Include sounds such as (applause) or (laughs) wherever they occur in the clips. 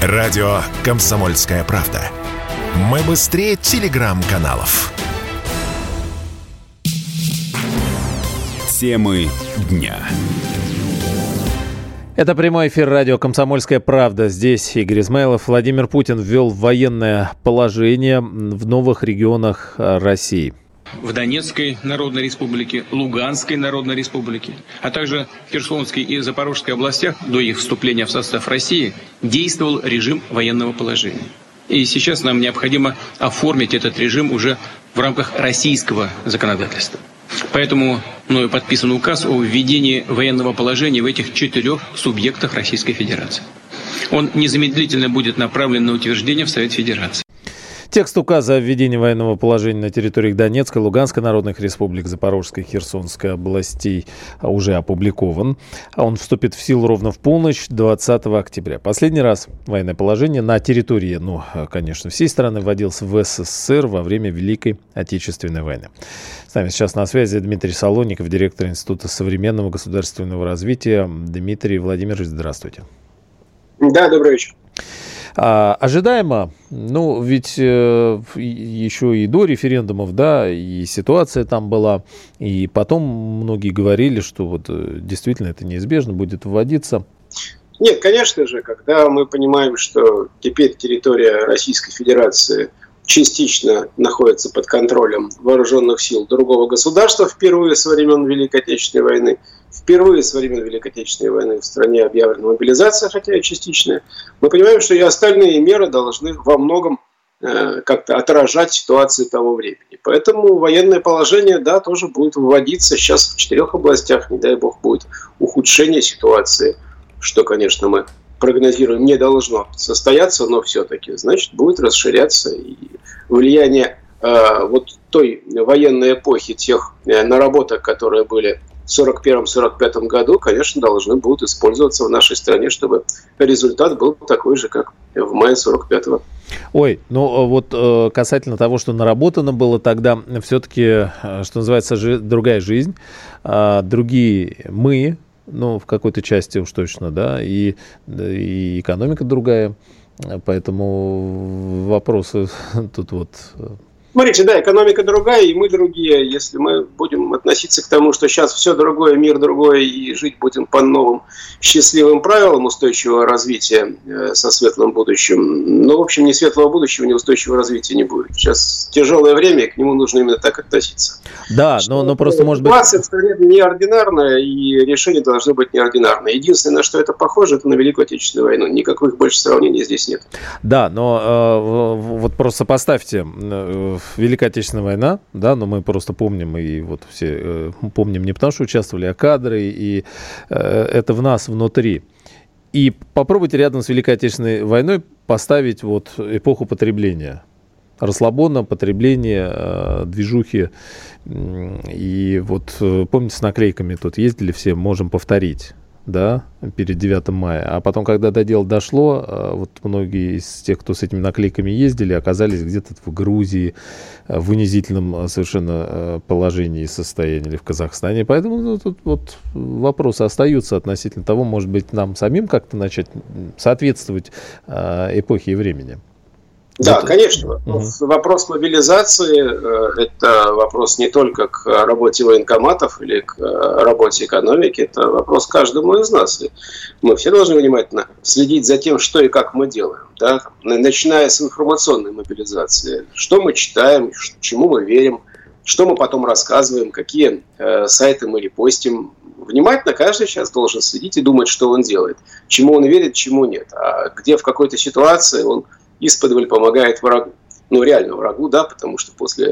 Радио «Комсомольская правда». Мы быстрее телеграм-каналов. Темы дня. Это прямой эфир радио «Комсомольская правда». Здесь Игорь Измайлов. Владимир Путин ввел военное положение в новых регионах России в Донецкой Народной Республике, Луганской Народной Республике, а также Херсонской и Запорожской областях до их вступления в состав России действовал режим военного положения. И сейчас нам необходимо оформить этот режим уже в рамках российского законодательства. Поэтому мною подписан указ о введении военного положения в этих четырех субъектах Российской Федерации. Он незамедлительно будет направлен на утверждение в Совет Федерации. Текст указа о введении военного положения на территориях Донецкой, Луганской народных республик, Запорожской, Херсонской областей уже опубликован. Он вступит в силу ровно в полночь 20 октября. Последний раз военное положение на территории, ну, конечно, всей страны вводился в СССР во время Великой Отечественной войны. С нами сейчас на связи Дмитрий Солоников, директор Института современного государственного развития. Дмитрий Владимирович, здравствуйте. Да, добрый вечер. А, ожидаемо, ну, ведь э, еще и до референдумов, да, и ситуация там была, и потом многие говорили, что вот э, действительно это неизбежно будет вводиться. Нет, конечно же, когда мы понимаем, что теперь территория Российской Федерации частично находится под контролем вооруженных сил другого государства впервые со времен Великой Отечественной войны, Впервые со времен Великой Отечественной войны в стране объявлена мобилизация, хотя и частичная. Мы понимаем, что и остальные меры должны во многом э, как-то отражать ситуации того времени. Поэтому военное положение, да, тоже будет вводиться сейчас в четырех областях. Не дай бог будет ухудшение ситуации, что, конечно, мы прогнозируем, не должно состояться, но все-таки, значит, будет расширяться и влияние э, вот той военной эпохи, тех э, наработок, которые были 1941-1945 году, конечно, должны будут использоваться в нашей стране, чтобы результат был такой же, как в мае 45-го. Ой, ну вот э, касательно того, что наработано было тогда, все-таки, э, что называется, другая жизнь, а, другие мы, ну, в какой-то части уж точно, да, и, и экономика другая, поэтому вопросы (laughs) тут вот э, Смотрите, да, экономика другая, и мы другие. Если мы будем относиться к тому, что сейчас все другое, мир другой, и жить будем по новым счастливым правилам устойчивого развития э, со светлым будущим, ну, в общем, ни светлого будущего, ни устойчивого развития не будет. Сейчас тяжелое время, и к нему нужно именно так относиться. Да, но, но просто может быть... Ситуация в стране неординарная, и решения должны быть неординарные. Единственное, на что это похоже, это на Великую Отечественную войну. Никаких больше сравнений здесь нет. Да, но э, вот просто поставьте э, Великая Отечественная война, да, но мы просто помним, и вот все э, помним не потому, что участвовали, а кадры, и э, это в нас внутри. И попробуйте рядом с Великой Отечественной войной поставить вот эпоху потребления. Расслабона, потребление, э, движухи. И вот э, помните, с наклейками тут ездили все, можем повторить да, перед 9 мая. А потом, когда до дела дошло, э, вот многие из тех, кто с этими наклейками ездили, оказались где-то в Грузии, э, в унизительном э, совершенно положении и состоянии, или в Казахстане. Поэтому ну, тут вот вопросы остаются относительно того, может быть, нам самим как-то начать соответствовать эпохе и времени. Да, конечно. Угу. Вопрос мобилизации э, – это вопрос не только к работе военкоматов или к э, работе экономики, это вопрос каждому из нас. И мы все должны внимательно следить за тем, что и как мы делаем. Да? Начиная с информационной мобилизации. Что мы читаем, чему мы верим, что мы потом рассказываем, какие э, сайты мы репостим. Внимательно каждый сейчас должен следить и думать, что он делает, чему он верит, чему нет. А где в какой-то ситуации он исподволь помогает врагу. Ну, реально врагу, да, потому что после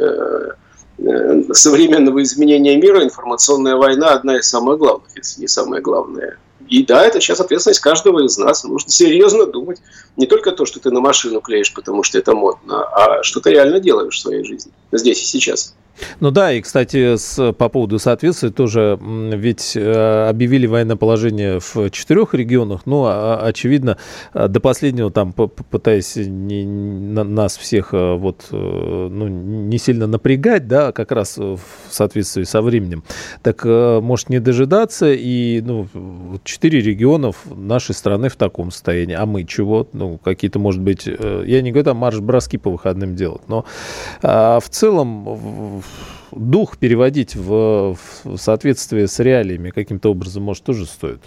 э, современного изменения мира информационная война одна из самых главных, если не самая главная. И да, это сейчас ответственность каждого из нас. Нужно серьезно думать. Не только то, что ты на машину клеишь, потому что это модно, а что ты реально делаешь в своей жизни, здесь и сейчас. Ну да, и, кстати, с, по поводу соответствия тоже, ведь э, объявили военное положение в четырех регионах, ну, а, очевидно, э, до последнего там, пытаясь не, на, нас всех э, вот, ну, не сильно напрягать, да, как раз в соответствии со временем, так может не дожидаться, и, ну, четыре регионов нашей страны в таком состоянии, а мы чего? Ну, какие-то, может быть, я не говорю там марш-броски по выходным делать, но а, в целом дух переводить в, в соответствие с реалиями каким-то образом, может, тоже стоит?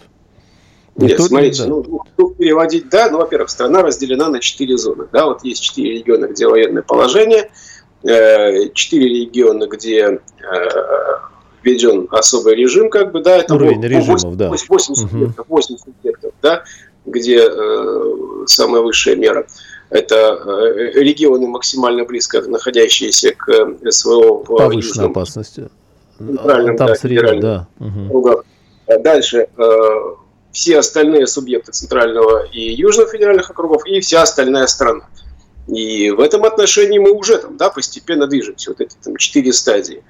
Нет, Нет смотрите, да. ну, дух переводить, да, ну, во-первых, страна разделена на четыре зоны, да, вот есть четыре региона, где военное положение, э, четыре региона, где э, введен особый режим, как бы, да, это Уровень 8, режимов, да. 8, 8 субъектов, 8 субъектов, да, где э, самая высшая мера. Это э, регионы максимально близко находящиеся к э, СВО в Повышенной южном, опасности. Там да, средний, да. Угу. Дальше все остальные субъекты Центрального и Южного федеральных округов и вся остальная страна. И в этом отношении мы уже там, да, постепенно движемся, вот эти там четыре стадии.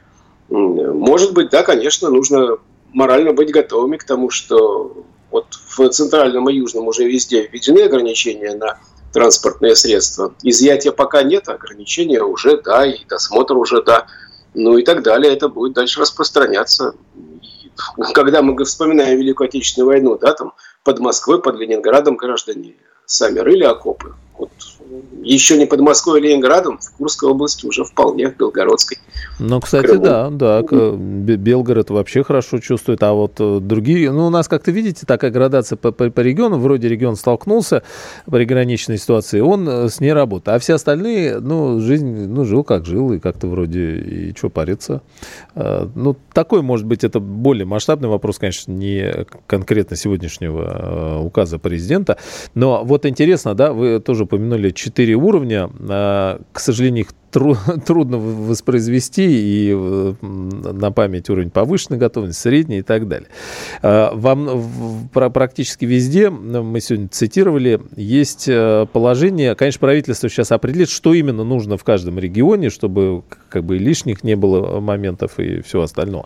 Может быть, да, конечно, нужно морально быть готовыми к тому, что вот в Центральном и Южном уже везде введены ограничения на транспортные средства. Изъятия пока нет, ограничения уже да, и досмотр уже да. Ну и так далее. Это будет дальше распространяться. Когда мы вспоминаем Великую Отечественную войну, да, там под Москвой, под Ленинградом граждане сами рыли окопы. Вот еще не под Москвой и Ленинградом, в Курской области уже вполне, в Белгородской. Ну, кстати, Крыму. да, да, Белгород вообще хорошо чувствует, а вот э, другие, ну, у нас, как-то видите, такая градация по, по, по региону, вроде регион столкнулся по приграничной ситуации, он э, с ней работает, а все остальные, ну, жизнь, ну, жил как жил, и как-то вроде, и что париться. Э, ну, такой, может быть, это более масштабный вопрос, конечно, не конкретно сегодняшнего указа президента, но вот интересно, да, вы тоже упомянули четыре уровня, к сожалению, их тру, (laughs) трудно воспроизвести, и э, на память уровень повышенной готовности, средний и так далее. А, вам практически везде, мы сегодня цитировали, есть э, положение, конечно, правительство сейчас определит, что именно нужно в каждом регионе, чтобы как бы лишних не было моментов и все остальное.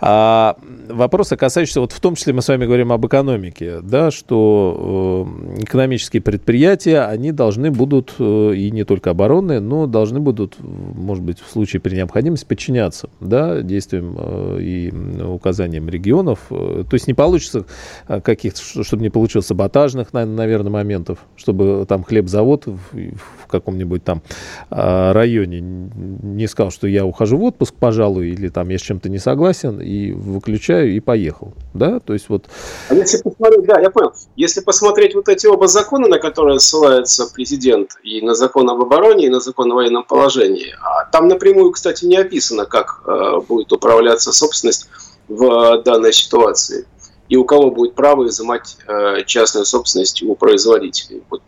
А вопросы, касающиеся, вот в том числе мы с вами говорим об экономике, да, что э, экономические предприятия, они должны будут, и не только оборонные, но должны будут будут, может быть, в случае при необходимости подчиняться да, действиям э, и указаниям регионов. Э, то есть не получится э, каких-то, чтобы не получилось саботажных, наверное, моментов, чтобы там хлебзавод в, каком-нибудь там районе не сказал, что я ухожу в отпуск, пожалуй, или там я с чем-то не согласен, и выключаю, и поехал. Да, то есть вот... А если посмотреть, да, я понял. Если посмотреть вот эти оба закона, на которые ссылается президент, и на закон об обороне, и на закон о военном положении, положении. А там напрямую, кстати, не описано, как э, будет управляться собственность в данной ситуации и у кого будет право изымать э, частную собственность у производителей. Вот,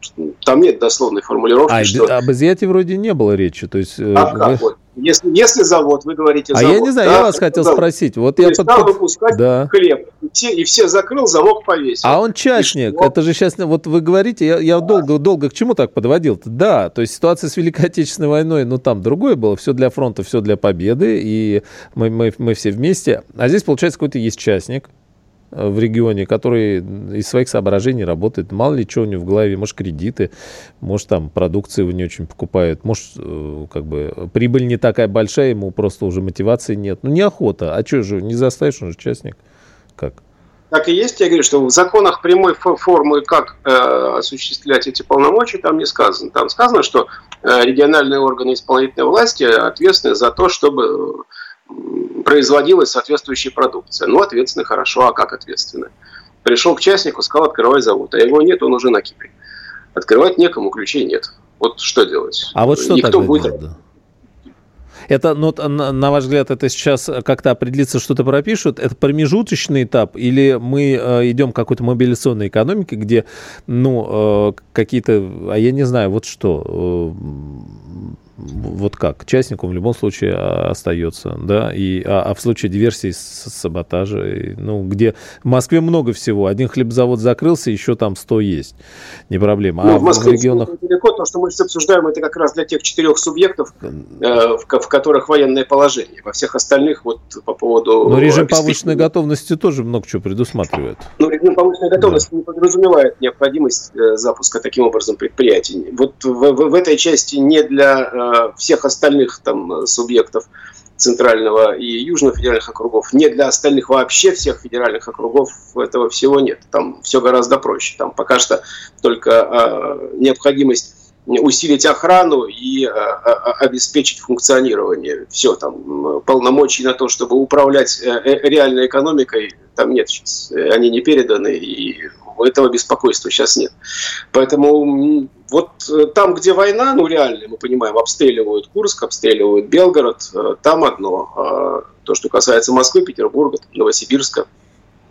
там нет дословной формулировки. А, что... об изъятии вроде не было речи. То есть, э, а как? Вот. Если, если завод, вы говорите завод. А я не знаю, да, я вас хотел завод. спросить. Вот То я под... стал выпускать да. хлеб. И все, и все закрыл, замок повесил. А он частник. Это же сейчас, вот вы говорите, я, я долго, долго к чему так подводил -то? Да, то есть ситуация с Великой Отечественной войной, ну там другое было. Все для фронта, все для победы. И мы, мы, мы все вместе. А здесь, получается, какой-то есть частник Э, в регионе, который из своих соображений работает. Мало ли что у него в голове, может, кредиты, может, там продукцию его не очень покупают, может, э, как бы прибыль не такая большая, ему просто уже мотивации нет. Ну, неохота. А что же, не заставишь, он же участник. Как? Так и есть, я говорю, что в законах прямой формы, как э, осуществлять эти полномочия, там не сказано. Там сказано, что э, региональные органы исполнительной власти ответственны за то, чтобы производилась соответствующая продукция. Ну, ответственно, хорошо, а как ответственно? Пришел к частнику, сказал, открывай завод, а его нет, он уже на Кипре. Открывать некому, ключей нет. Вот что делать? А вот что Никто тогда будет... делать? Это, ну, на ваш взгляд, это сейчас как-то определится, что-то пропишут? Это промежуточный этап? Или мы э, идем к какой-то мобилизационной экономике, где, ну, э, какие-то, а я не знаю, вот что, э, вот как? Частником в любом случае а, остается, да, и, а, а в случае диверсии, саботажа, ну, где в Москве много всего, один хлебзавод закрылся, еще там 100 есть, не проблема. Ну, а в Москве в регионах... далеко, то, что мы сейчас обсуждаем, это как раз для тех четырех субъектов, э, в, в которых военное положение. Во всех остальных, вот по поводу... Но режим повышенной готовности тоже много чего предусматривает. Ну, режим повышенной готовности да. не подразумевает необходимость э, запуска таким образом предприятий. Вот в, в, в этой части не для э, всех остальных там субъектов центрального и южного федеральных округов. Не для остальных вообще всех федеральных округов этого всего нет. Там все гораздо проще. Там пока что только э, необходимость усилить охрану и э, обеспечить функционирование. Все, там полномочий на то, чтобы управлять э, реальной экономикой, там нет сейчас. Они не переданы, и этого беспокойства сейчас нет. Поэтому вот э, там, где война, ну реально, мы понимаем, обстреливают Курск, обстреливают Белгород, э, там одно. А то, что касается Москвы, Петербурга, Новосибирска,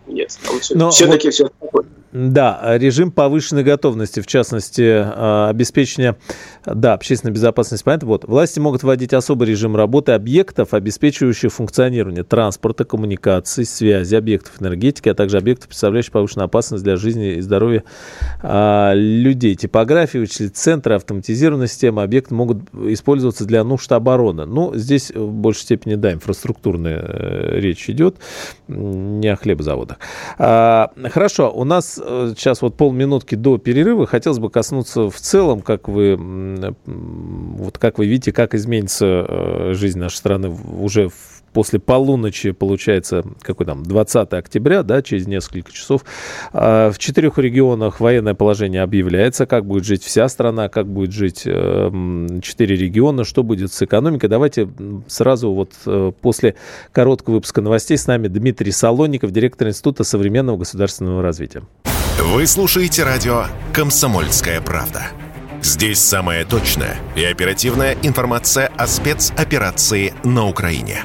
нет. Там все, все-таки вот... все спокойно. Да, режим повышенной готовности, в частности, а, обеспечения, да, общественной безопасности. Понятно? Вот, власти могут вводить особый режим работы объектов, обеспечивающих функционирование транспорта, коммуникаций, связи, объектов энергетики, а также объектов, представляющих повышенную опасность для жизни и здоровья а, людей. Типографии, вычислительные центры, автоматизированная система, объекты могут использоваться для нужд обороны. Ну, здесь в большей степени, да, инфраструктурная э, речь идет, не о хлебозаводах. А, хорошо, у нас Э, сейчас вот полминутки до перерыва. Хотелось бы коснуться в целом, как вы, вот как вы видите, как изменится э, жизнь нашей страны уже в после полуночи, получается, какой там, 20 октября, да, через несколько часов, а, в четырех регионах военное положение объявляется, как будет жить вся страна, как будет жить эм, четыре региона, что будет с экономикой. Давайте сразу вот э, после короткого выпуска новостей с нами Дмитрий Солоников, директор Института современного государственного развития. Вы слушаете радио «Комсомольская правда». Здесь самая точная и оперативная информация о спецоперации на Украине.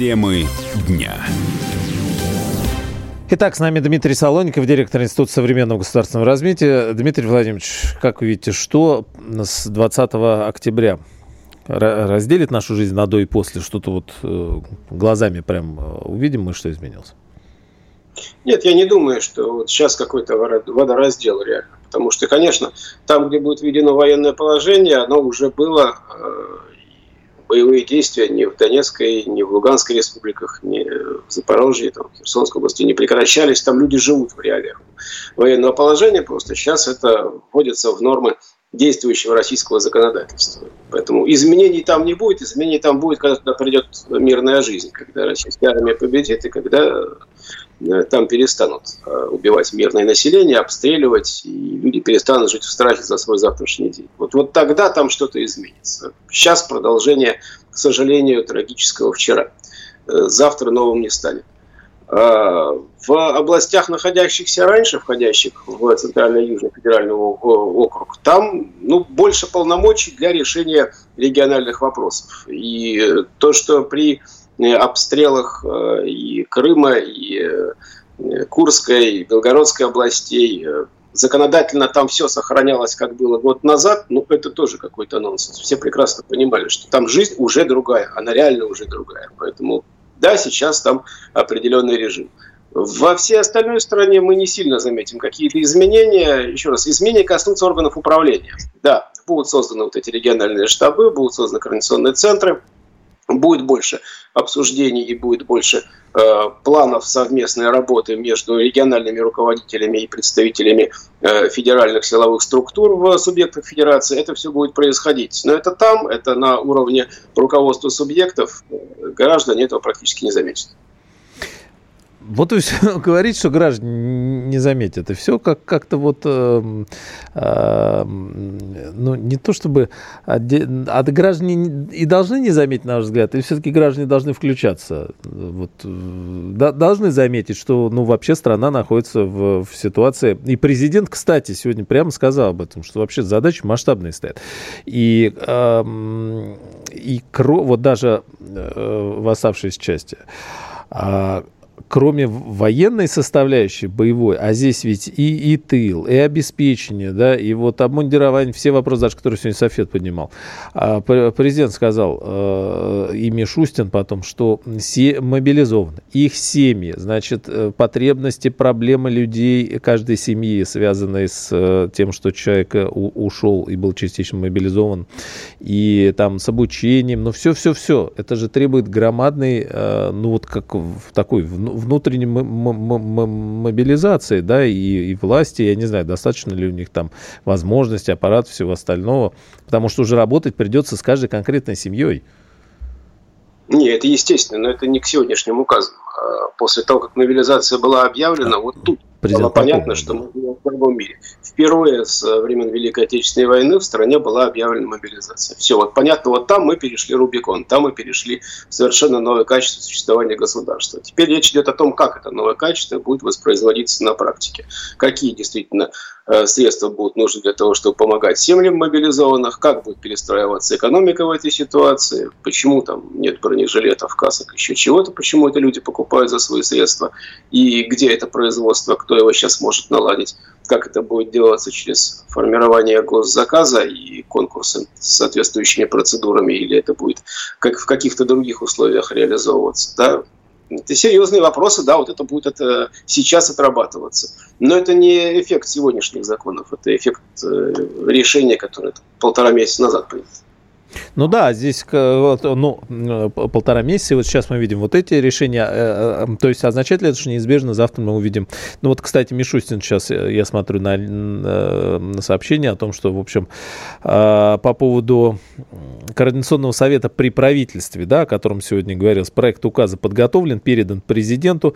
Темы дня. Итак, с нами Дмитрий Солоников, директор Института современного государственного развития. Дмитрий Владимирович, как вы видите, что с 20 октября разделит нашу жизнь на до и после? Что-то вот э, глазами прям э, увидим мы, что изменилось? Нет, я не думаю, что вот сейчас какой-то водораздел реально. Потому что, конечно, там, где будет введено военное положение, оно уже было э, боевые действия ни в Донецкой, ни в Луганской республиках, ни в Запорожье, там, в Херсонской области не прекращались. Там люди живут в реалиях военного положения. Просто сейчас это вводится в нормы действующего российского законодательства. Поэтому изменений там не будет. Изменений там будет, когда придет мирная жизнь, когда российская армия победит и когда там перестанут э, убивать мирное население, обстреливать, и люди перестанут жить в страхе за свой завтрашний день. Вот, вот тогда там что-то изменится. Сейчас продолжение, к сожалению, трагического вчера. Э, завтра новым не станет. В областях, находящихся раньше, входящих в Центрально-Южный федеральный округ, там ну, больше полномочий для решения региональных вопросов. И то, что при обстрелах э, и Крыма, и э, Курской, и Белгородской областей. Э, законодательно там все сохранялось, как было год назад, но это тоже какой-то нонсенс. Все прекрасно понимали, что там жизнь уже другая, она реально уже другая. Поэтому да, сейчас там определенный режим. Во всей остальной стране мы не сильно заметим какие-то изменения. Еще раз, изменения коснутся органов управления. Да, будут созданы вот эти региональные штабы, будут созданы координационные центры, будет больше обсуждений и будет больше э, планов совместной работы между региональными руководителями и представителями э, федеральных силовых структур в субъектах федерации. Это все будет происходить. Но это там, это на уровне руководства субъектов. Граждане этого практически не заметят. Вот и все (laughs) говорить, что граждане не заметят. И все как- как-то вот, э, э, ну, не то чтобы... А граждане и должны не заметить, на наш взгляд, или все-таки граждане должны включаться? Вот, да, должны заметить, что, ну, вообще страна находится в, в ситуации... И президент, кстати, сегодня прямо сказал об этом, что вообще задачи масштабные стоят. И, э, и вот даже э, в оставшейся части а, кроме военной составляющей боевой, а здесь ведь и, и тыл, и обеспечение, да, и вот обмундирование, все вопросы, даже которые сегодня Софет поднимал. А, президент сказал, э, и Мишустин потом, что все мобилизованы, их семьи, значит, э, потребности, проблемы людей, каждой семьи, связанные с э, тем, что человек ушел и был частично мобилизован, и там с обучением, ну все-все-все, это же требует громадной, ну вот как в такой внутренней мобилизации, да, и, и власти, я не знаю, достаточно ли у них там возможности, аппарат, всего остального, потому что уже работать придется с каждой конкретной семьей. Не, это естественно, но это не к сегодняшнему указу. А после того, как мобилизация была объявлена, вот тут Президент было понятно, что мы живем в другом мире. Впервые с времен Великой Отечественной войны в стране была объявлена мобилизация. Все, вот понятно, вот там мы перешли Рубикон, там мы перешли в совершенно новое качество существования государства. Теперь речь идет о том, как это новое качество будет воспроизводиться на практике. Какие действительно э, средства будут нужны для того, чтобы помогать семьям мобилизованных, как будет перестраиваться экономика в этой ситуации, почему там нет бронежилетов, касок, еще чего-то, почему это люди покупают за свои средства, и где это производство, кто его сейчас может наладить, как это будет делаться через формирование госзаказа и конкурсы с соответствующими процедурами, или это будет как в каких-то других условиях реализовываться. Да? Это серьезные вопросы, да, вот это будет это сейчас отрабатываться. Но это не эффект сегодняшних законов, это эффект э, решения, которое полтора месяца назад принято. Ну да, здесь ну, полтора месяца, вот сейчас мы видим вот эти решения. Э, э, то есть означает ли это, что неизбежно завтра мы увидим... Ну вот, кстати, Мишустин сейчас, э, я смотрю на, на сообщение о том, что, в общем, по поводу Координационного совета при правительстве, да, о котором сегодня говорилось, проект указа подготовлен, передан президенту.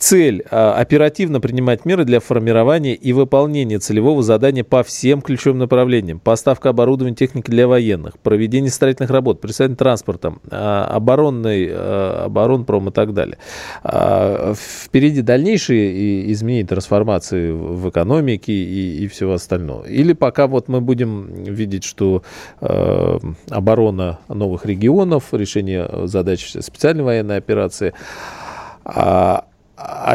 Цель а, – оперативно принимать меры для формирования и выполнения целевого задания по всем ключевым направлениям. Поставка оборудования техники для военных, проведение строительных работ, представление транспорта, а, оборонный, а, оборонпром и так далее. Впереди дальнейшие изменения, трансформации в экономике и, и всего остального. Или пока вот мы будем видеть, что оборона новых регионов, решение задач специальной военной операции –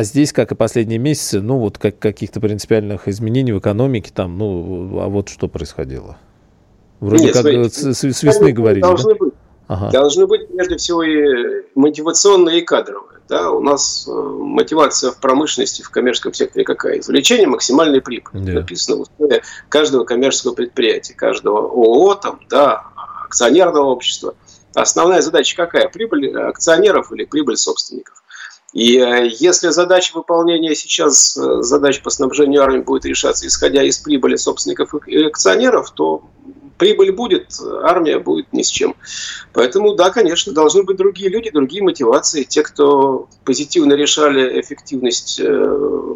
здесь, как и последние месяцы, ну вот как, каких-то принципиальных изменений в экономике там, ну а вот что происходило? Вроде Нет, как смотрите, с, с весны говорили. Должны да? быть. Ага. Должны быть, прежде всего, и мотивационные, и кадровые. Да? У нас э, мотивация в промышленности, в коммерческом секторе какая? Извлечение максимальной прибыли. Да. Написано в условиях каждого коммерческого предприятия, каждого ООО, там, да, акционерного общества. Основная задача какая? Прибыль акционеров или прибыль собственников? И э, если задача выполнения сейчас, э, задач по снабжению армии будет решаться, исходя из прибыли собственников и акционеров, то прибыль будет, армия будет ни с чем. Поэтому, да, конечно, должны быть другие люди, другие мотивации. Те, кто позитивно решали эффективность э,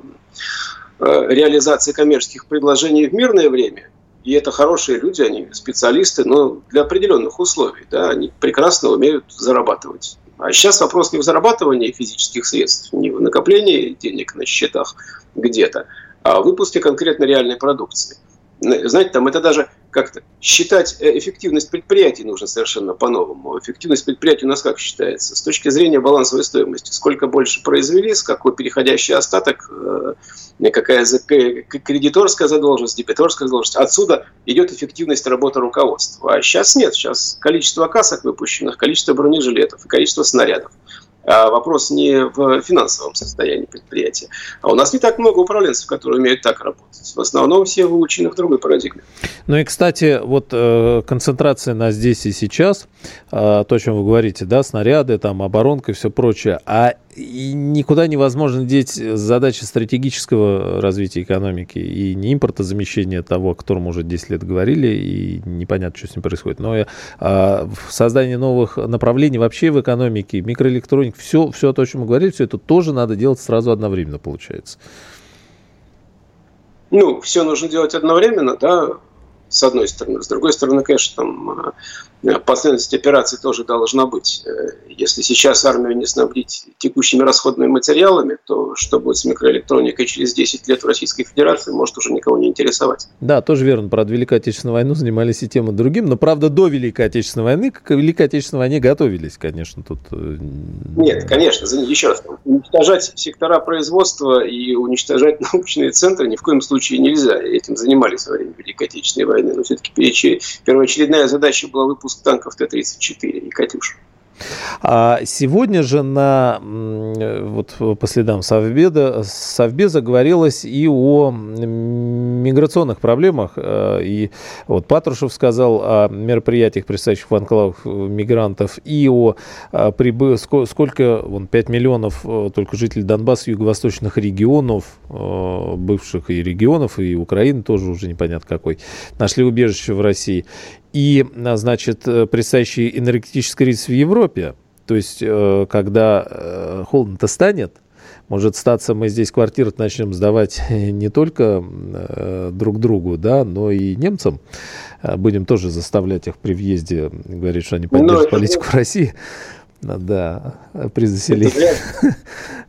реализации коммерческих предложений в мирное время, и это хорошие люди, они специалисты, но для определенных условий, да, они прекрасно умеют зарабатывать. А сейчас вопрос не в зарабатывании физических средств, не в накоплении денег на счетах где-то, а в выпуске конкретно реальной продукции. Знаете, там это даже как-то считать э, эффективность предприятий нужно совершенно по-новому. Эффективность предприятий у нас как считается? С точки зрения балансовой стоимости. Сколько больше произвели, с какой переходящий остаток, э, какая кредиторская задолженность, дебиторская задолженность. Отсюда идет эффективность работы руководства. А сейчас нет. Сейчас количество касок выпущенных, количество бронежилетов количество снарядов. А вопрос не в финансовом состоянии предприятия. А у нас не так много управленцев, которые умеют так работать. В основном все выучены в другой парадигме. Ну и, кстати, вот э, концентрация на здесь и сейчас, э, то, о чем вы говорите, да, снаряды, там, оборонка и все прочее, а и никуда невозможно деть задачи стратегического развития экономики и не импортозамещения того, о котором уже 10 лет говорили, и непонятно, что с ним происходит, но и, а, создание новых направлений вообще в экономике, микроэлектроник, все, все то, о чем мы говорили, все это тоже надо делать сразу одновременно, получается. Ну, все нужно делать одновременно, да, с одной стороны. С другой стороны, конечно, там э, последовательность операций тоже должна быть. Э, если сейчас армию не снабдить текущими расходными материалами, то что будет с микроэлектроникой через 10 лет в Российской Федерации, может уже никого не интересовать. Да, тоже верно. Правда, Великой Отечественной войну занимались и тем, и другим. Но, правда, до Великой Отечественной войны, к Великой Отечественной войне готовились, конечно. Тут... Э, Нет, конечно. Еще раз. Уничтожать сектора производства и уничтожать (laughs) научные центры ни в коем случае нельзя. Этим занимались во время Великой Отечественной войны но все-таки первоочередная задача была выпуск танков Т-34 и «Катюш». А сегодня же на, вот по следам Совбеда, Совбеза говорилось и о миграционных проблемах. Э, и вот Патрушев сказал о мероприятиях, предстоящих в анклавах мигрантов, и о э, прибы... сколько, вон, 5 миллионов э, только жителей Донбасса, юго-восточных регионов, бывших и регионов, и Украины тоже уже непонятно какой, нашли убежище в России и, а, значит, э, предстоящий энергетический кризис в Европе, то есть, э, когда э, холодно-то станет, может статься, мы здесь квартиры начнем сдавать (laughs) не только друг другу, да, но и немцам. Будем тоже заставлять их при въезде говорить, что они ну, поддерживают политику это... России. Да, при заселении. (laughs)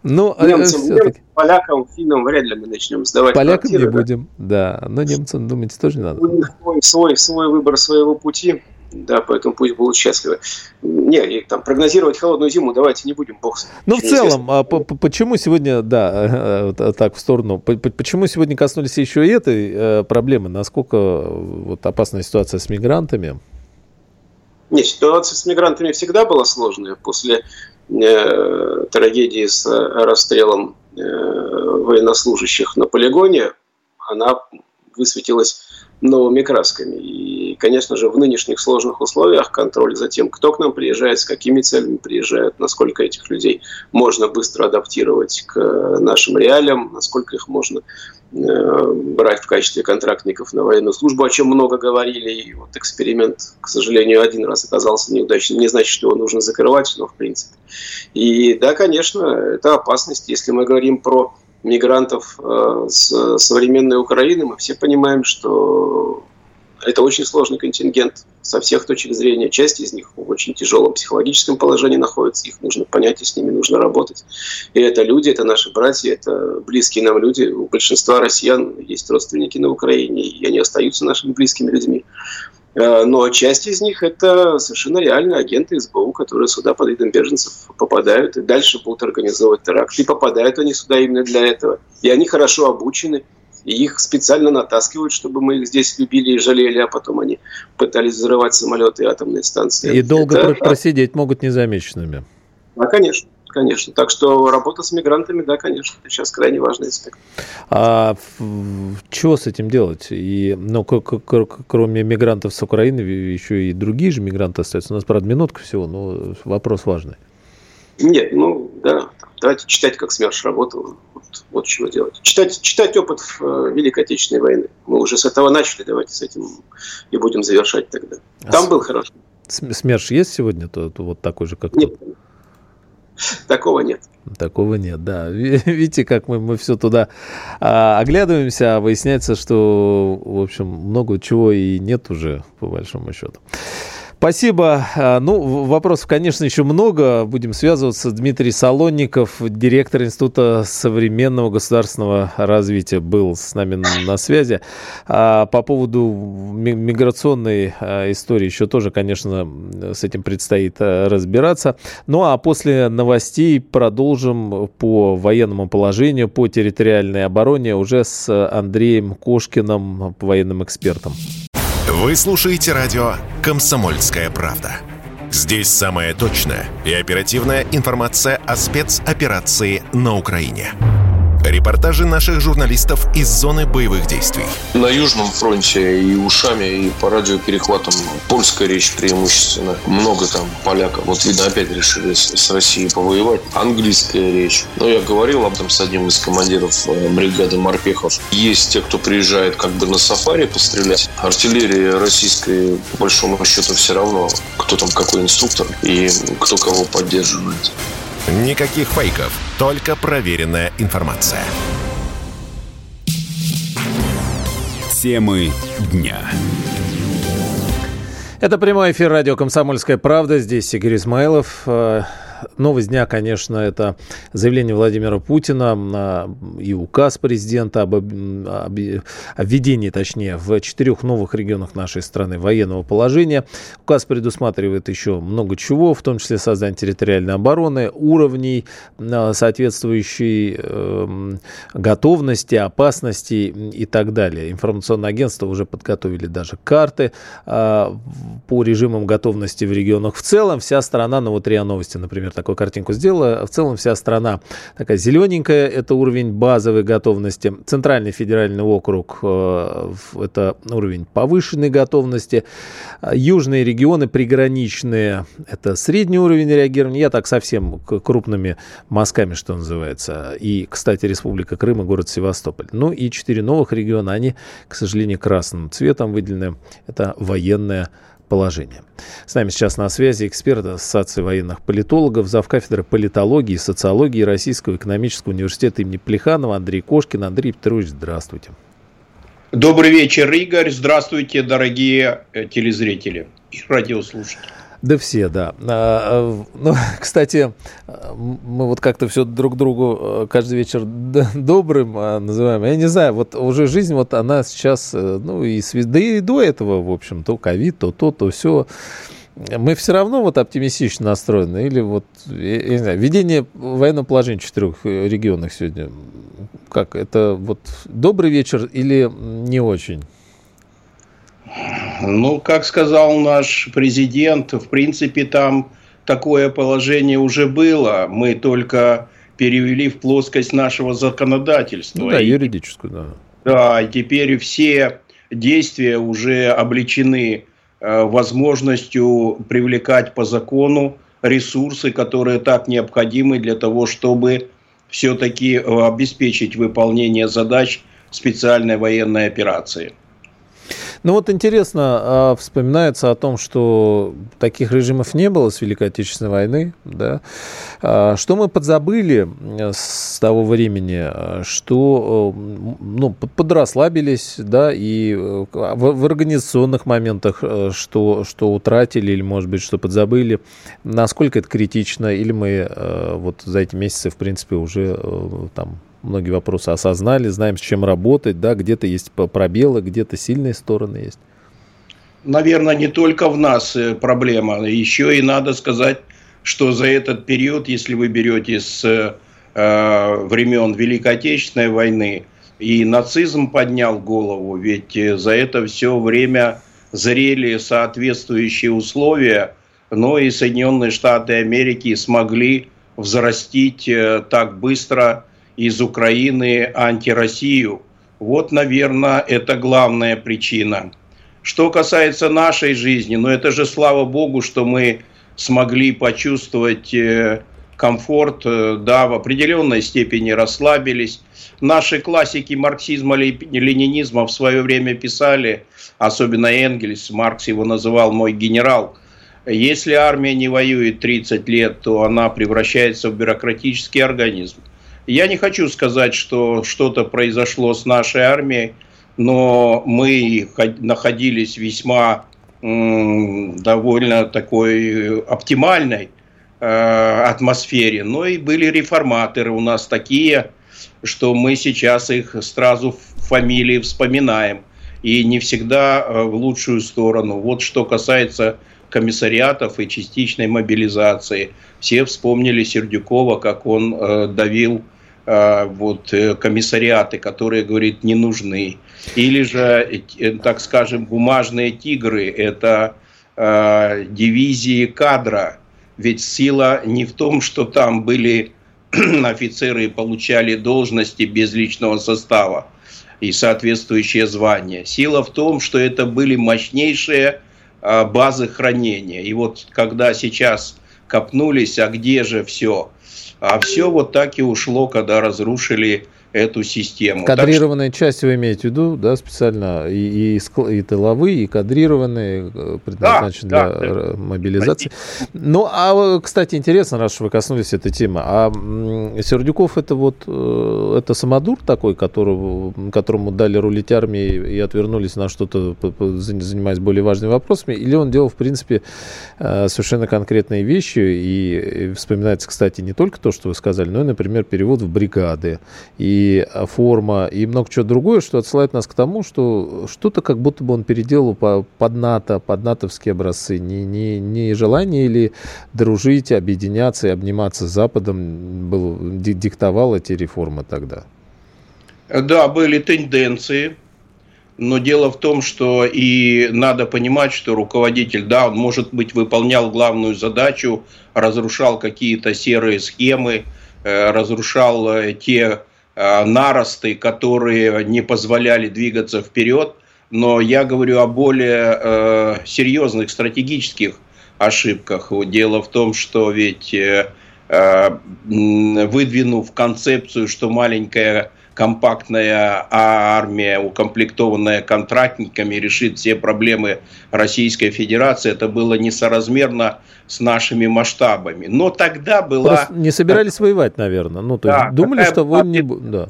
Ну, немцам, немцам, полякам, финнам вряд ли мы начнем сдавать Полякам квартиры, не будем, да. Но немцам, думаете, тоже не надо? У них свой, свой выбор своего пути. Да, поэтому пусть будут счастливы. Не, там прогнозировать холодную зиму давайте не будем, бог. Ну, в целом, а почему сегодня, да, (laughs) так в сторону, почему сегодня коснулись еще и этой э, проблемы? Насколько вот опасная ситуация с мигрантами? Не, ситуация с мигрантами всегда была сложная. После э, трагедии с расстрелом э, военнослужащих на полигоне она высветилась новыми красками. И, конечно же, в нынешних сложных условиях контроль за тем, кто к нам приезжает, с какими целями приезжает, насколько этих людей можно быстро адаптировать к нашим реалиям, насколько их можно э, брать в качестве контрактников на военную службу, о чем много говорили. И вот эксперимент, к сожалению, один раз оказался неудачным. Не значит, что его нужно закрывать, но в принципе. И да, конечно, это опасность, если мы говорим про мигрантов э, с современной Украины, мы все понимаем, что это очень сложный контингент со всех точек зрения. Часть из них в очень тяжелом психологическом положении находится, их нужно понять, и с ними нужно работать. И это люди, это наши братья, это близкие нам люди. У большинства россиян есть родственники на Украине, и они остаются нашими близкими людьми. Э, но часть из них это совершенно реальные агенты СБУ, которые сюда под видом беженцев попадают и дальше будут организовывать теракт. И попадают они сюда именно для этого. И они хорошо обучены, и их специально натаскивают, чтобы мы их здесь любили и жалели, а потом они пытались взрывать самолеты и атомные станции. И долго это... просидеть могут незамеченными. Да, конечно конечно. Так что работа с мигрантами, да, конечно, это сейчас крайне важный аспект. А что с этим делать? И, ну, кроме мигрантов с Украины, еще и другие же мигранты остаются. У нас, правда, минутка всего, но вопрос важный. Нет, ну, да, давайте читать, как СМЕРШ работал. Вот, вот чего делать. Читать, читать опыт э, Великой Отечественной войны. Мы уже с этого начали, давайте с этим и будем завершать тогда. Там а был хороший. СМЕРШ есть сегодня? То, то вот такой же, как Нет, тот? (laughs) Такого нет. Такого нет, да. (laughs) Видите, как мы, мы все туда а, оглядываемся, а выясняется, что, в общем, много чего и нет уже, по большому счету. Спасибо. А, ну, вопросов, конечно, еще много. Будем связываться. Дмитрий Солонников, директор Института современного государственного развития, был с нами на связи. А, по поводу миграционной а, истории еще тоже, конечно, с этим предстоит разбираться. Ну, а после новостей продолжим по военному положению, по территориальной обороне уже с Андреем Кошкиным, военным экспертом. Вы слушаете радио «Комсомольская правда». Здесь самая точная и оперативная информация о спецоперации на Украине. Репортажи наших журналистов из зоны боевых действий. На Южном фронте и ушами, и по радиоперехватам польская речь преимущественно. Много там поляков. Вот, видно, опять решили с Россией повоевать. Английская речь. Но я говорил об этом с одним из командиров э, бригады морпехов. Есть те, кто приезжает как бы на сафари пострелять. Артиллерия российская, по большому счету, все равно, кто там какой инструктор и кто кого поддерживает. Никаких фейков, только проверенная информация. Темы дня. Это прямой эфир радио «Комсомольская правда». Здесь Игорь Измайлов. Э, новость дня, конечно, это заявление Владимира Путина и указ президента об, об, об введении, точнее, в четырех новых регионах нашей страны военного положения. Указ предусматривает еще много чего, в том числе создание территориальной обороны, уровней а, соответствующей э, готовности, опасности и так далее. Информационное агентство уже подготовили даже карты э, по режимам готовности в регионах в целом. Вся страна, ну вот РИА Новости, например, например, такую картинку сделала. В целом вся страна такая зелененькая, это уровень базовой готовности. Центральный федеральный округ, э, это уровень повышенной готовности. Южные регионы приграничные, это средний уровень реагирования. Я так совсем крупными мазками, что называется. И, кстати, Республика Крым и город Севастополь. Ну и четыре новых региона, они, к сожалению, красным цветом выделены. Это военная положение. С нами сейчас на связи эксперт Ассоциации военных политологов, завкафедры политологии и социологии Российского экономического университета имени Плеханова Андрей Кошкин. Андрей Петрович, здравствуйте. Добрый вечер, Игорь. Здравствуйте, дорогие э, телезрители и радиослушатели. Да все, да. А, а, (laughs) ну, кстати, мы вот как-то все друг другу э, каждый вечер (laughs) добрым а, называем. Я не знаю, вот уже жизнь, вот она сейчас, э, ну и, да и до этого, в общем, то ковид, то то, то все. Мы все равно вот оптимистично настроены? Или вот, я, я не знаю, введение военного положения в четырех э, регионах сегодня, как, это вот добрый вечер или не очень? Ну, как сказал наш президент, в принципе, там такое положение уже было. Мы только перевели в плоскость нашего законодательства. Ну, да, юридическую, да. Да, и теперь все действия уже обличены э, возможностью привлекать по закону ресурсы, которые так необходимы для того, чтобы все-таки э, обеспечить выполнение задач специальной военной операции. Ну вот интересно, а, вспоминается о том, что таких режимов не было с Великой Отечественной войны, да? А, что мы подзабыли э, с того времени, что э, ну, подрасслабились, да, и э, в, в организационных моментах, что, что утратили или, может быть, что подзабыли, насколько это критично, или мы вот за эти месяцы, в принципе, уже там многие вопросы осознали, знаем, с чем работать, да, где-то есть пробелы, где-то сильные стороны есть. Наверное, не только в нас э, проблема, еще и надо сказать, что за этот период, если вы берете с э, времен Великой Отечественной войны, и нацизм поднял голову, ведь э, за это все время зрели соответствующие условия, но и Соединенные Штаты Америки смогли взрастить э, так быстро из Украины антироссию. Вот, наверное, это главная причина. Что касается нашей жизни, ну это же слава богу, что мы смогли почувствовать э, комфорт, э, да, в определенной степени расслабились. Наши классики марксизма, ленинизма в свое время писали, особенно Энгельс, Маркс его называл «мой генерал», если армия не воюет 30 лет, то она превращается в бюрократический организм. Я не хочу сказать, что что-то произошло с нашей армией, но мы находились весьма довольно такой оптимальной э, атмосфере. Но и были реформаторы у нас такие, что мы сейчас их сразу фамилии вспоминаем. И не всегда э, в лучшую сторону. Вот что касается комиссариатов и частичной мобилизации. Все вспомнили Сердюкова, как он э, давил Э, вот, э, комиссариаты, которые, говорит, не нужны. Или же, э, так скажем, бумажные тигры – это э, дивизии кадра. Ведь сила не в том, что там были (clears throat) офицеры получали должности без личного состава и соответствующее звание. Сила в том, что это были мощнейшие базы хранения. И вот когда сейчас копнулись, а где же все? А все вот так и ушло, когда разрушили эту систему. Кадрированная так, часть вы имеете в виду, да, специально и, и, и тыловые, и кадрированные, э, предназначены да, для да, мобилизации. Да. Ну, а, кстати, интересно, раз вы коснулись этой темы, а Сердюков это вот, э, это самодур такой, которого, которому дали рулить армии и отвернулись на что-то, занимаясь более важными вопросами, или он делал, в принципе, э, совершенно конкретные вещи, и вспоминается, кстати, не только то, что вы сказали, но и, например, перевод в бригады, и форма, и много чего другое, что отсылает нас к тому, что что-то как будто бы он переделал по, под НАТО, под натовские образцы. Не, не, не желание или дружить, объединяться и обниматься с Западом был, диктовал эти реформы тогда? Да, были тенденции, но дело в том, что и надо понимать, что руководитель, да, он, может быть, выполнял главную задачу, разрушал какие-то серые схемы, э, разрушал э, те наросты, которые не позволяли двигаться вперед, но я говорю о более э, серьезных стратегических ошибках. Дело в том, что ведь э, э выдвинув концепцию, что маленькая компактная армия, укомплектованная контрактниками, решит все проблемы Российской Федерации. Это было несоразмерно с нашими масштабами. Но тогда была... Просто не собирались воевать, наверное. Ну, то да, есть думали, что вы не... Да.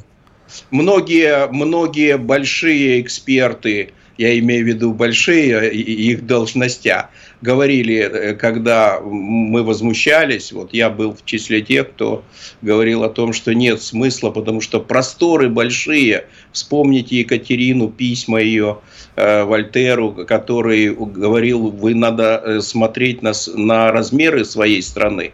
Многие, многие большие эксперты, я имею в виду большие их должностя, говорили, э, когда мы возмущались, вот я был в числе тех, кто говорил о том, что нет смысла, потому что просторы большие. Вспомните Екатерину, письма ее э, Вольтеру, который говорил, вы надо э, смотреть на, на размеры своей страны.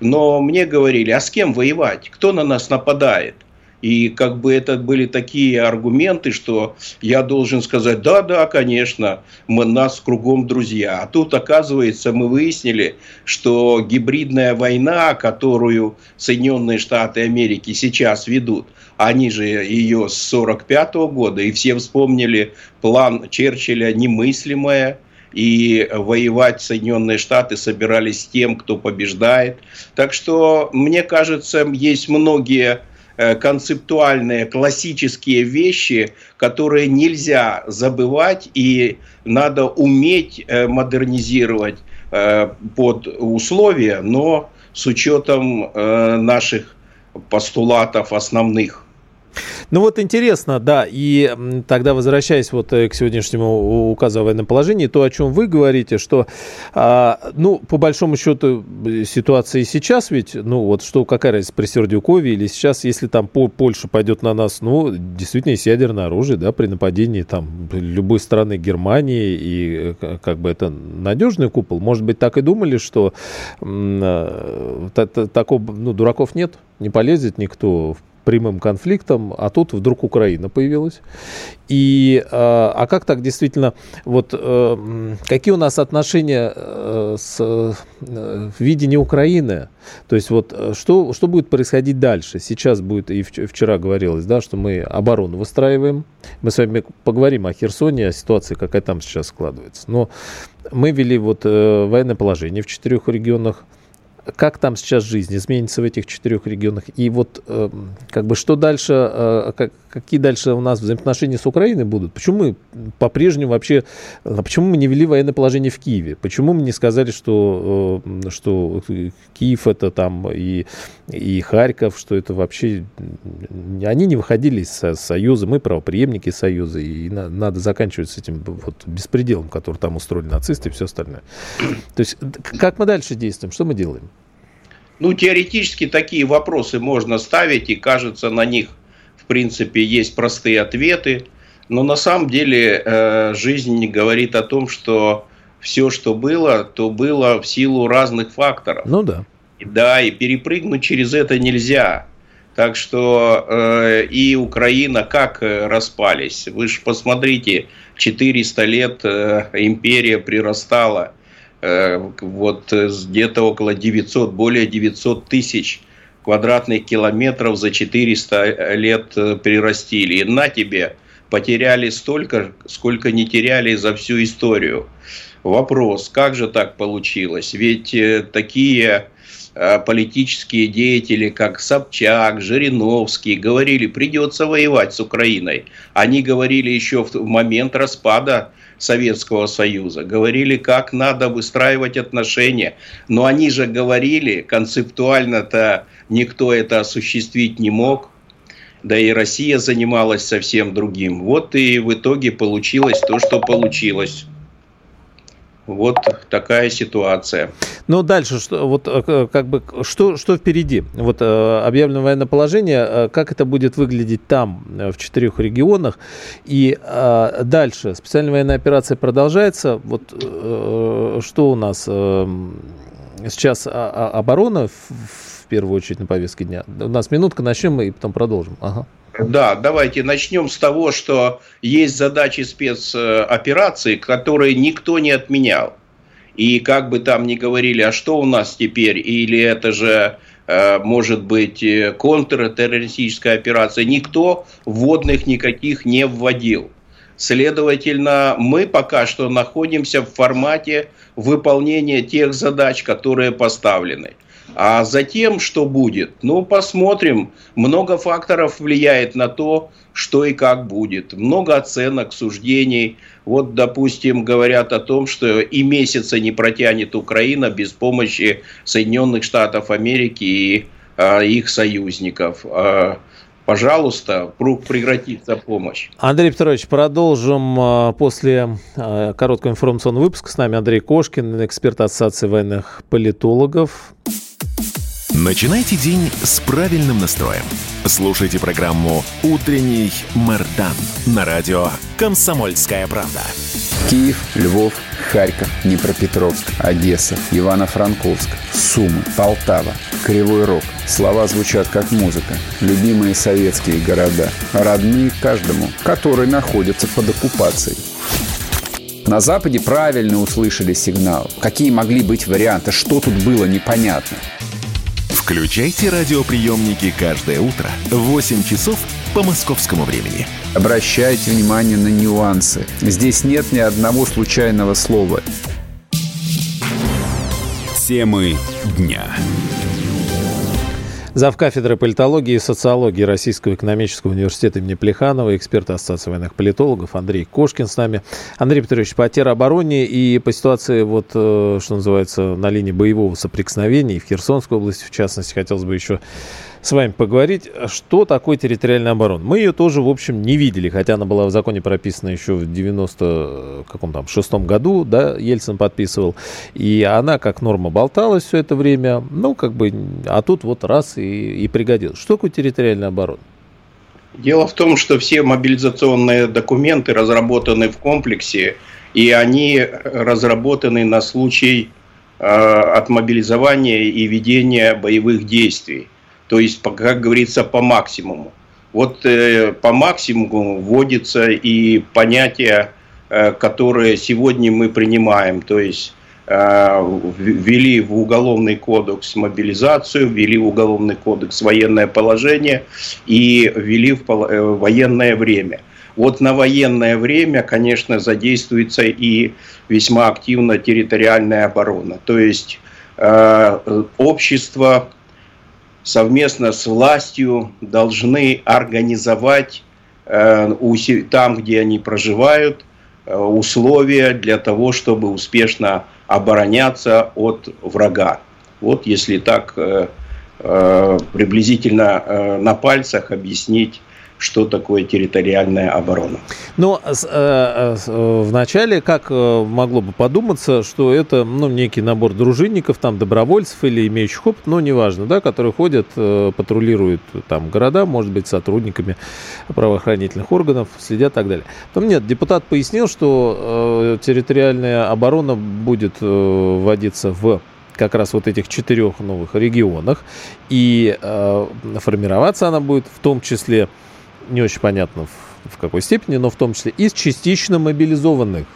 Но мне говорили, а с кем воевать? Кто на нас нападает? И как бы это были такие аргументы, что я должен сказать, да, да, конечно, мы нас кругом друзья. А тут, оказывается, мы выяснили, что гибридная война, которую Соединенные Штаты Америки сейчас ведут, они же ее с 1945 года, и все вспомнили план Черчилля «Немыслимое», и воевать Соединенные Штаты собирались с тем, кто побеждает. Так что, мне кажется, есть многие концептуальные, классические вещи, которые нельзя забывать и надо уметь э, модернизировать э, под условия, но с учетом наших постулатов основных. Ну вот интересно, да, и тогда возвращаясь вот э, к сегодняшнему указу о военном положении, то, о чем вы говорите, что, а, ну, по большому счету, ситуация и сейчас ведь, ну, вот что, какая разница при Сердюкове или сейчас, если там Польша пойдет на нас, ну, действительно, есть ядерное оружие, да, при нападении там любой страны Германии, и э, как бы это надежный купол. Может быть, так и думали, что э, такого, ну, дураков нет, не полезет никто в прямым конфликтом, а тут вдруг Украина появилась. И, а, а как так действительно, вот э, какие у нас отношения э, с э, видением Украины? То есть вот что, что будет происходить дальше? Сейчас будет, и вчера говорилось, да, что мы оборону выстраиваем. Мы с вами поговорим о Херсоне, о ситуации, какая там сейчас складывается. Но мы вели вот военное положение в четырех регионах как там сейчас жизнь изменится в этих четырех регионах? И вот э, как бы что дальше, э, как, какие дальше у нас взаимоотношения с Украиной будут? Почему мы по-прежнему вообще, а почему мы не ввели военное положение в Киеве? Почему мы не сказали, что, э, что Киев это там и, и Харьков, что это вообще... Они не выходили из Союза, мы правоприемники Союза, и на, надо заканчивать с этим вот беспределом, который там устроили нацисты и все остальное. То есть как мы дальше действуем? Что мы делаем? Ну, теоретически такие вопросы можно ставить, и кажется, на них, в принципе, есть простые ответы. Но на самом деле э, жизнь говорит о том, что все, что было, то было в силу разных факторов. Ну да. Да, и перепрыгнуть через это нельзя. Так что э, и Украина как э, распались. Вы же посмотрите, 400 лет э, империя прирастала вот э, где-то около 900, более 900 тысяч квадратных километров за 400 лет прирастили. И на тебе потеряли столько, сколько не теряли за всю историю. Вопрос, как же так получилось? Ведь такие политические деятели, как Собчак, Жириновский, говорили, придется воевать с Украиной. Они говорили еще в момент распада Советского Союза, говорили, как надо выстраивать отношения. Но они же говорили, концептуально-то никто это осуществить не мог. Да и Россия занималась совсем другим. Вот и в итоге получилось то, что получилось. Вот такая ситуация. Ну, дальше, что, вот, э, как бы, что, что впереди? Вот э, объявлено военное положение, э, как это будет выглядеть там, в четырех регионах? И дальше, специальная военная операция продолжается. Вот что у нас сейчас а, а, оборона в первую очередь на повестке дня? У нас минутка, начнем и потом продолжим. Ага. Да, давайте начнем с того, что есть задачи спецоперации, которые никто не отменял. И как бы там ни говорили, а что у нас теперь, или это же э, может быть э, контртеррористическая операция, никто вводных никаких не вводил. Следовательно, мы пока что находимся в формате выполнения тех задач, которые поставлены. А затем, что будет? Ну, посмотрим. Много факторов влияет на то, что и как будет. Много оценок, суждений. Вот, допустим, говорят о том, что и месяца не протянет Украина без помощи Соединенных Штатов Америки и а, их союзников. А, пожалуйста, прекратится помощь. Андрей Петрович, продолжим а, после короткого информационного выпуска. С нами Андрей Кошкин, эксперт Ассоциации военных политологов. Начинайте день с правильным настроем. Слушайте программу «Утренний Мардан» на радио «Комсомольская правда». Киев, Львов, Харьков, Днепропетровск, Одесса, Ивано-Франковск, Сумы, Полтава, Кривой Рог. Слова звучат как музыка. Любимые советские города. Родные каждому, который находится под оккупацией. На Западе правильно услышали сигнал. Какие могли быть варианты? Что тут было непонятно? Включайте радиоприемники каждое утро в 8 часов по московскому времени. Обращайте внимание на нюансы. Здесь нет ни одного случайного слова. Темы дня. Зав кафедры политологии и социологии Российского экономического университета имени Плеханова, эксперт Ассоциации военных политологов Андрей Кошкин с нами. Андрей Петрович, по теробороне и по ситуации, вот, э, что называется, на линии боевого соприкосновения в Херсонской области, в частности, хотелось бы еще с вами поговорить, что такое территориальная оборона. Мы ее тоже, в общем, не видели, хотя она была в законе прописана еще в 90 каком там шестом году, да, Ельцин подписывал, и она как норма болталась все это время, ну, как бы, а тут вот раз и, и пригодилась. Что такое территориальная оборона? Дело в том, что все мобилизационные документы разработаны в комплексе, и они разработаны на случай э, отмобилизования и ведения боевых действий. То есть, как говорится, по максимуму. Вот э, по максимуму вводится и понятие, э, которое сегодня мы принимаем. То есть э, ввели в уголовный кодекс мобилизацию, ввели в уголовный кодекс военное положение и ввели в э, военное время. Вот на военное время, конечно, задействуется и весьма активно территориальная оборона. То есть э, общество совместно с властью должны организовать э, там, где они проживают, э, условия для того, чтобы успешно обороняться от врага. Вот если так э, приблизительно на пальцах объяснить что такое территориальная оборона. Но э, э, э, вначале как могло бы подуматься, что это ну, некий набор дружинников, там добровольцев или имеющих опыт, но неважно, да, которые ходят, патрулируют там города, может быть, сотрудниками правоохранительных органов, следят и так далее. Потом нет, депутат пояснил, что территориальная оборона будет вводиться в как раз вот этих четырех новых регионах. И э, формироваться она будет в том числе не очень понятно в, в какой степени, но в том числе из частично мобилизованных.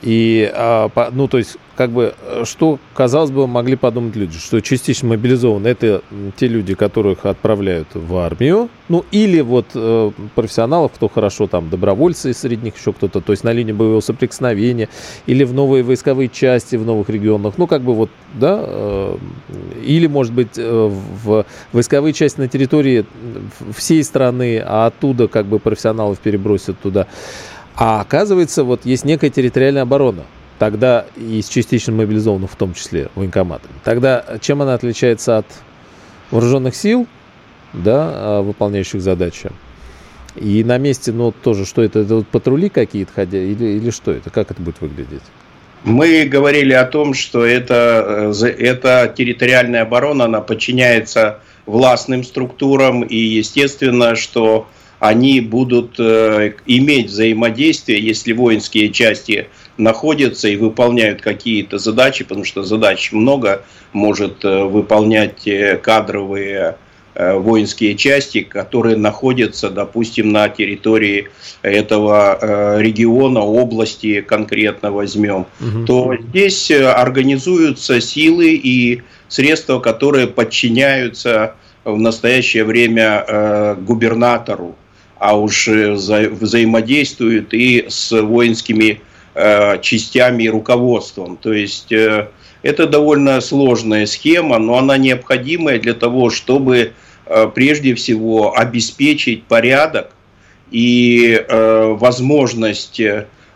И, а, ну, то есть, как бы, что, казалось бы, могли подумать люди, что частично мобилизованы это те люди, которых отправляют в армию, ну, или вот э, профессионалов, кто хорошо там, добровольцы среди них еще кто-то, то есть на линии боевого соприкосновения, или в новые войсковые части в новых регионах, ну, как бы вот, да, э, или, может быть, э, в войсковые части на территории всей страны, а оттуда как бы профессионалов перебросят туда. А оказывается, вот есть некая территориальная оборона, тогда и с частично мобилизованных в том числе военкоматами. Тогда чем она отличается от вооруженных сил, да, а, выполняющих задачи? И на месте, ну, тоже, что это, это вот патрули какие-то ходя, или, или что это, как это будет выглядеть? Мы говорили о том, что это, э, это территориальная оборона, она подчиняется властным структурам, и естественно, что они будут э, иметь взаимодействие, если воинские части находятся и выполняют какие-то задачи, потому что задач много, может э, выполнять э, кадровые воинские части, которые находятся, допустим, на территории этого региона, области конкретно возьмем, угу. то здесь организуются силы и средства, которые подчиняются в настоящее время губернатору. А уж вза взаимодействует и с воинскими э, частями и руководством. То есть э, это довольно сложная схема, но она необходимая для того, чтобы э, прежде всего обеспечить порядок и э, возможность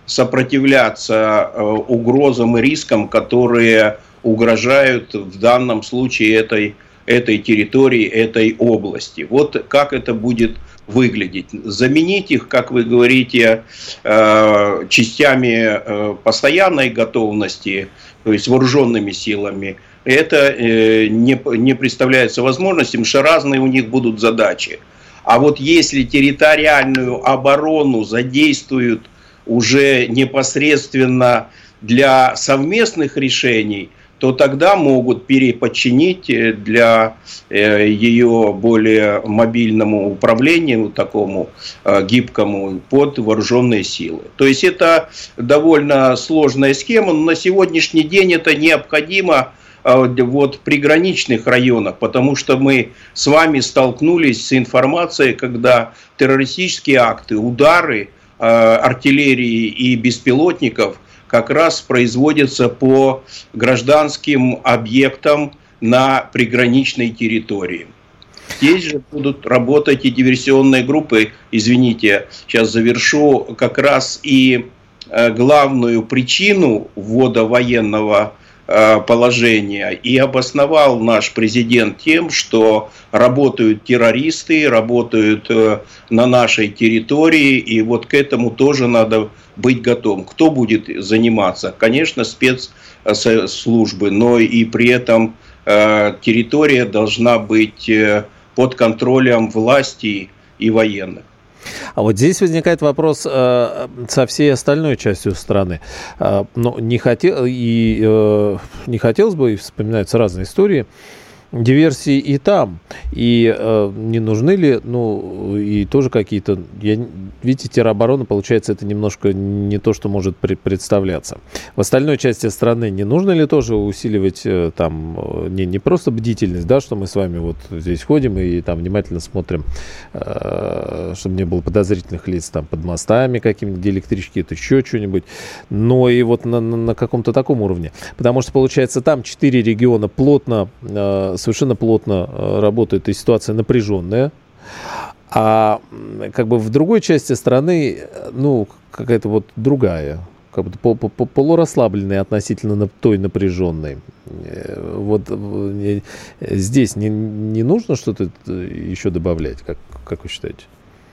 сопротивляться э, угрозам и рискам, которые угрожают в данном случае этой, этой территории, этой области. Вот как это будет выглядеть. Заменить их, как вы говорите, э, частями э, постоянной готовности, то есть вооруженными силами, это э, не, не представляется возможностью, потому что разные у них будут задачи. А вот если территориальную оборону задействуют уже непосредственно для совместных решений – то тогда могут переподчинить э, для э, ее более мобильному управлению, такому э, гибкому, под вооруженные силы. То есть это довольно сложная схема, но на сегодняшний день это необходимо вот в приграничных районах, потому что мы с вами столкнулись с информацией, когда террористические акты, удары артиллерии и беспилотников – как раз производится по гражданским объектам на приграничной территории. Здесь же будут работать и диверсионные группы, извините, сейчас завершу, как раз и э, главную причину ввода военного положения. И обосновал наш президент тем, что работают террористы, работают э, на нашей территории, и вот к этому тоже надо быть готовым. Кто будет заниматься? Конечно, спецслужбы, но и при этом э, территория должна быть под контролем власти и военных. А вот здесь возникает вопрос э, со всей остальной частью страны. Э, но не, хотел, и, э, не хотелось бы, и вспоминаются разные истории, диверсии и там. И э, не нужны ли, ну, и тоже какие-то... Я, видите, тероборона, получается, это немножко не то, что может при, представляться. В остальной части страны не нужно ли тоже усиливать э, там э, не, не просто бдительность, да, что мы с вами вот здесь ходим и там внимательно смотрим, э, чтобы не было подозрительных лиц там под мостами какими-то, где электрички, это еще что-нибудь, но и вот на, на, на каком-то таком уровне. Потому что, получается, там четыре региона плотно э, совершенно плотно э, работает, и ситуация напряженная. А как бы в другой части страны, ну, какая-то вот другая, как бы полурасслабленная относительно той напряженной. Э, вот э, здесь не, не нужно что-то еще добавлять, как, как вы считаете?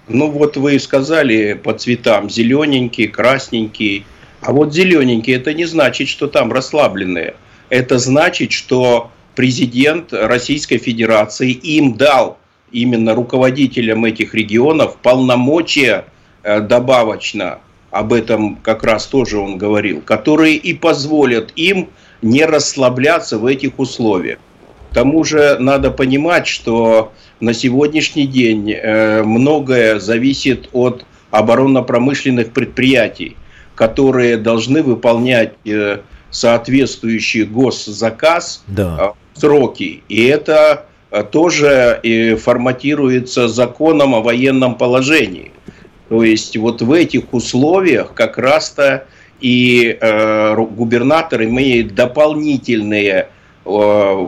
Ну вот вы сказали по цветам зелененький, красненький. А вот зелененький это не значит, что там расслабленные. Это значит, что президент Российской Федерации им дал именно руководителям этих регионов полномочия э, добавочно, об этом как раз тоже он говорил, которые и позволят им не расслабляться в этих условиях. К тому же надо понимать, что на сегодняшний день э, многое зависит от оборонно-промышленных предприятий, которые должны выполнять соответствующий госзаказ да. Сроки. И это тоже форматируется законом о военном положении. То есть вот в этих условиях как раз-то и э, губернатор имеет дополнительные э,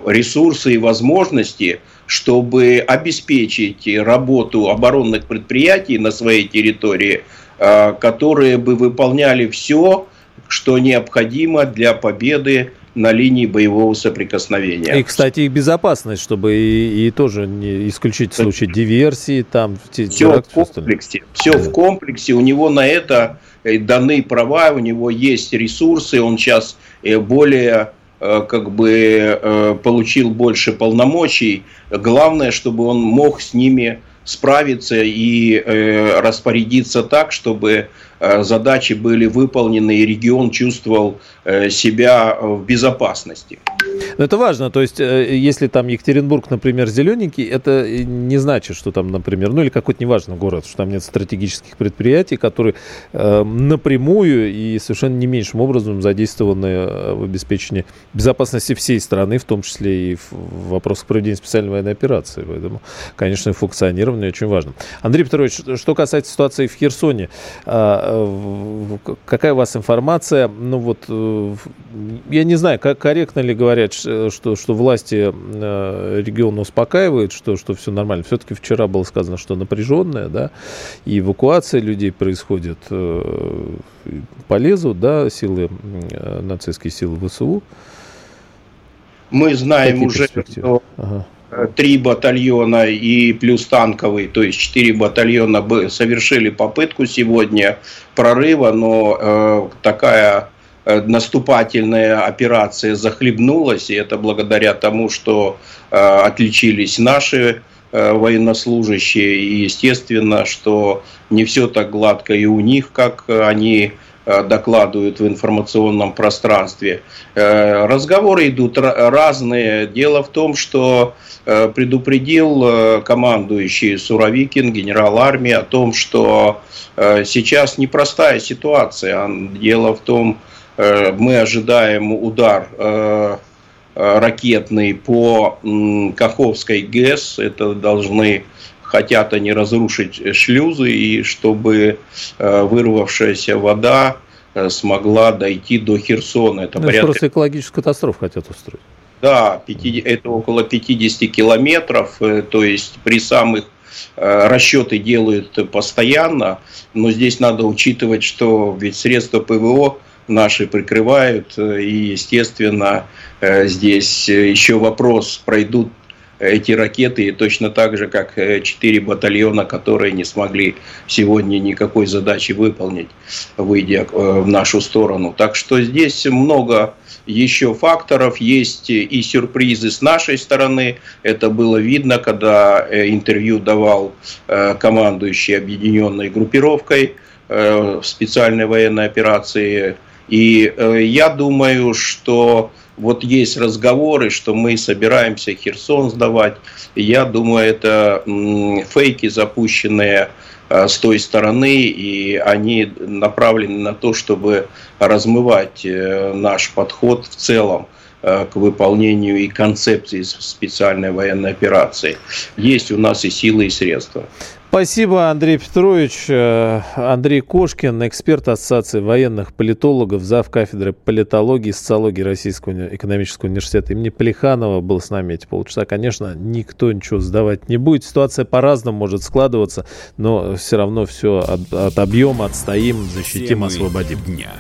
ресурсы и возможности, чтобы обеспечить работу оборонных предприятий на своей территории, э, которые бы выполняли все, что необходимо для победы на линии боевого соприкосновения. И, кстати, и безопасность, чтобы и, и тоже не исключить случай диверсии, там все теракт, в комплексе. Все да. в комплексе. У него на это э, даны права, у него есть ресурсы, он сейчас э, более э, как бы получил больше полномочий. Главное, чтобы он мог с ними справиться и распорядиться так, чтобы задачи были выполнены, и регион чувствовал э, себя в безопасности. Но это важно, то есть, э, если там Екатеринбург, например, зелененький, это не значит, что там, например, ну или какой-то неважный город, что там нет стратегических предприятий, которые э, напрямую и совершенно не меньшим образом задействованы в обеспечении безопасности всей страны, в том числе и в вопросах проведения специальной военной операции. Поэтому, конечно, функционирование очень важно. Андрей Петрович, что касается ситуации в Херсоне, а, какая у вас информация? Ну вот, э, я не знаю, как корректно ли говорят, что, что власти э, региона успокаивают, что, что все нормально. Все-таки вчера было сказано, что напряженная, да, и эвакуация людей происходит э, полезут, да, силы, нацистские силы ВСУ. Мы знаем Какие уже, что ага три батальона и плюс танковый, то есть четыре батальона бы совершили попытку сегодня прорыва, но э, такая э, наступательная операция захлебнулась, и это благодаря тому, что э, отличились наши э, военнослужащие, и естественно, что не все так гладко и у них, как они докладывают в информационном пространстве. Э, разговоры идут разные. Дело в том, что э, предупредил командующий Суровикин, генерал армии, о том, что сейчас непростая ситуация. Дело в том, мы ожидаем удар ракетный по Каховской ГЭС. Это должны хотят они разрушить шлюзы, и чтобы э, вырвавшаяся вода э, смогла дойти до Херсона. Это ну, порядка... просто экологическую катастрофу хотят устроить. Да, 50, это около 50 километров, э, то есть при самых расчеты делают постоянно, но здесь надо учитывать, что ведь средства ПВО наши прикрывают, и, естественно, здесь еще вопрос, пройдут эти ракеты, точно так же, как э, четыре батальона, которые не смогли сегодня никакой задачи выполнить, выйдя э, в нашу сторону. Так что здесь много еще факторов, есть и сюрпризы с нашей стороны. Это было видно, когда э, интервью давал командующий объединенной группировкой специальной военной операции. И я думаю, что вот есть разговоры, что мы собираемся Херсон сдавать. Я думаю, это фейки, запущенные э, с той стороны, и они направлены на то, чтобы размывать э, наш подход в целом э, к выполнению и концепции специальной военной операции. Есть у нас и силы, и средства. Спасибо, Андрей Петрович. Э, Андрей Кошкин, эксперт Ассоциации военных политологов, зав. кафедры политологии и социологии Российского экономического университета имени Плеханова был с нами эти полчаса. Конечно, никто ничего сдавать не будет. Ситуация по-разному может складываться, но все равно все от, отобьем, отстоим, защитим, освободим. Дня.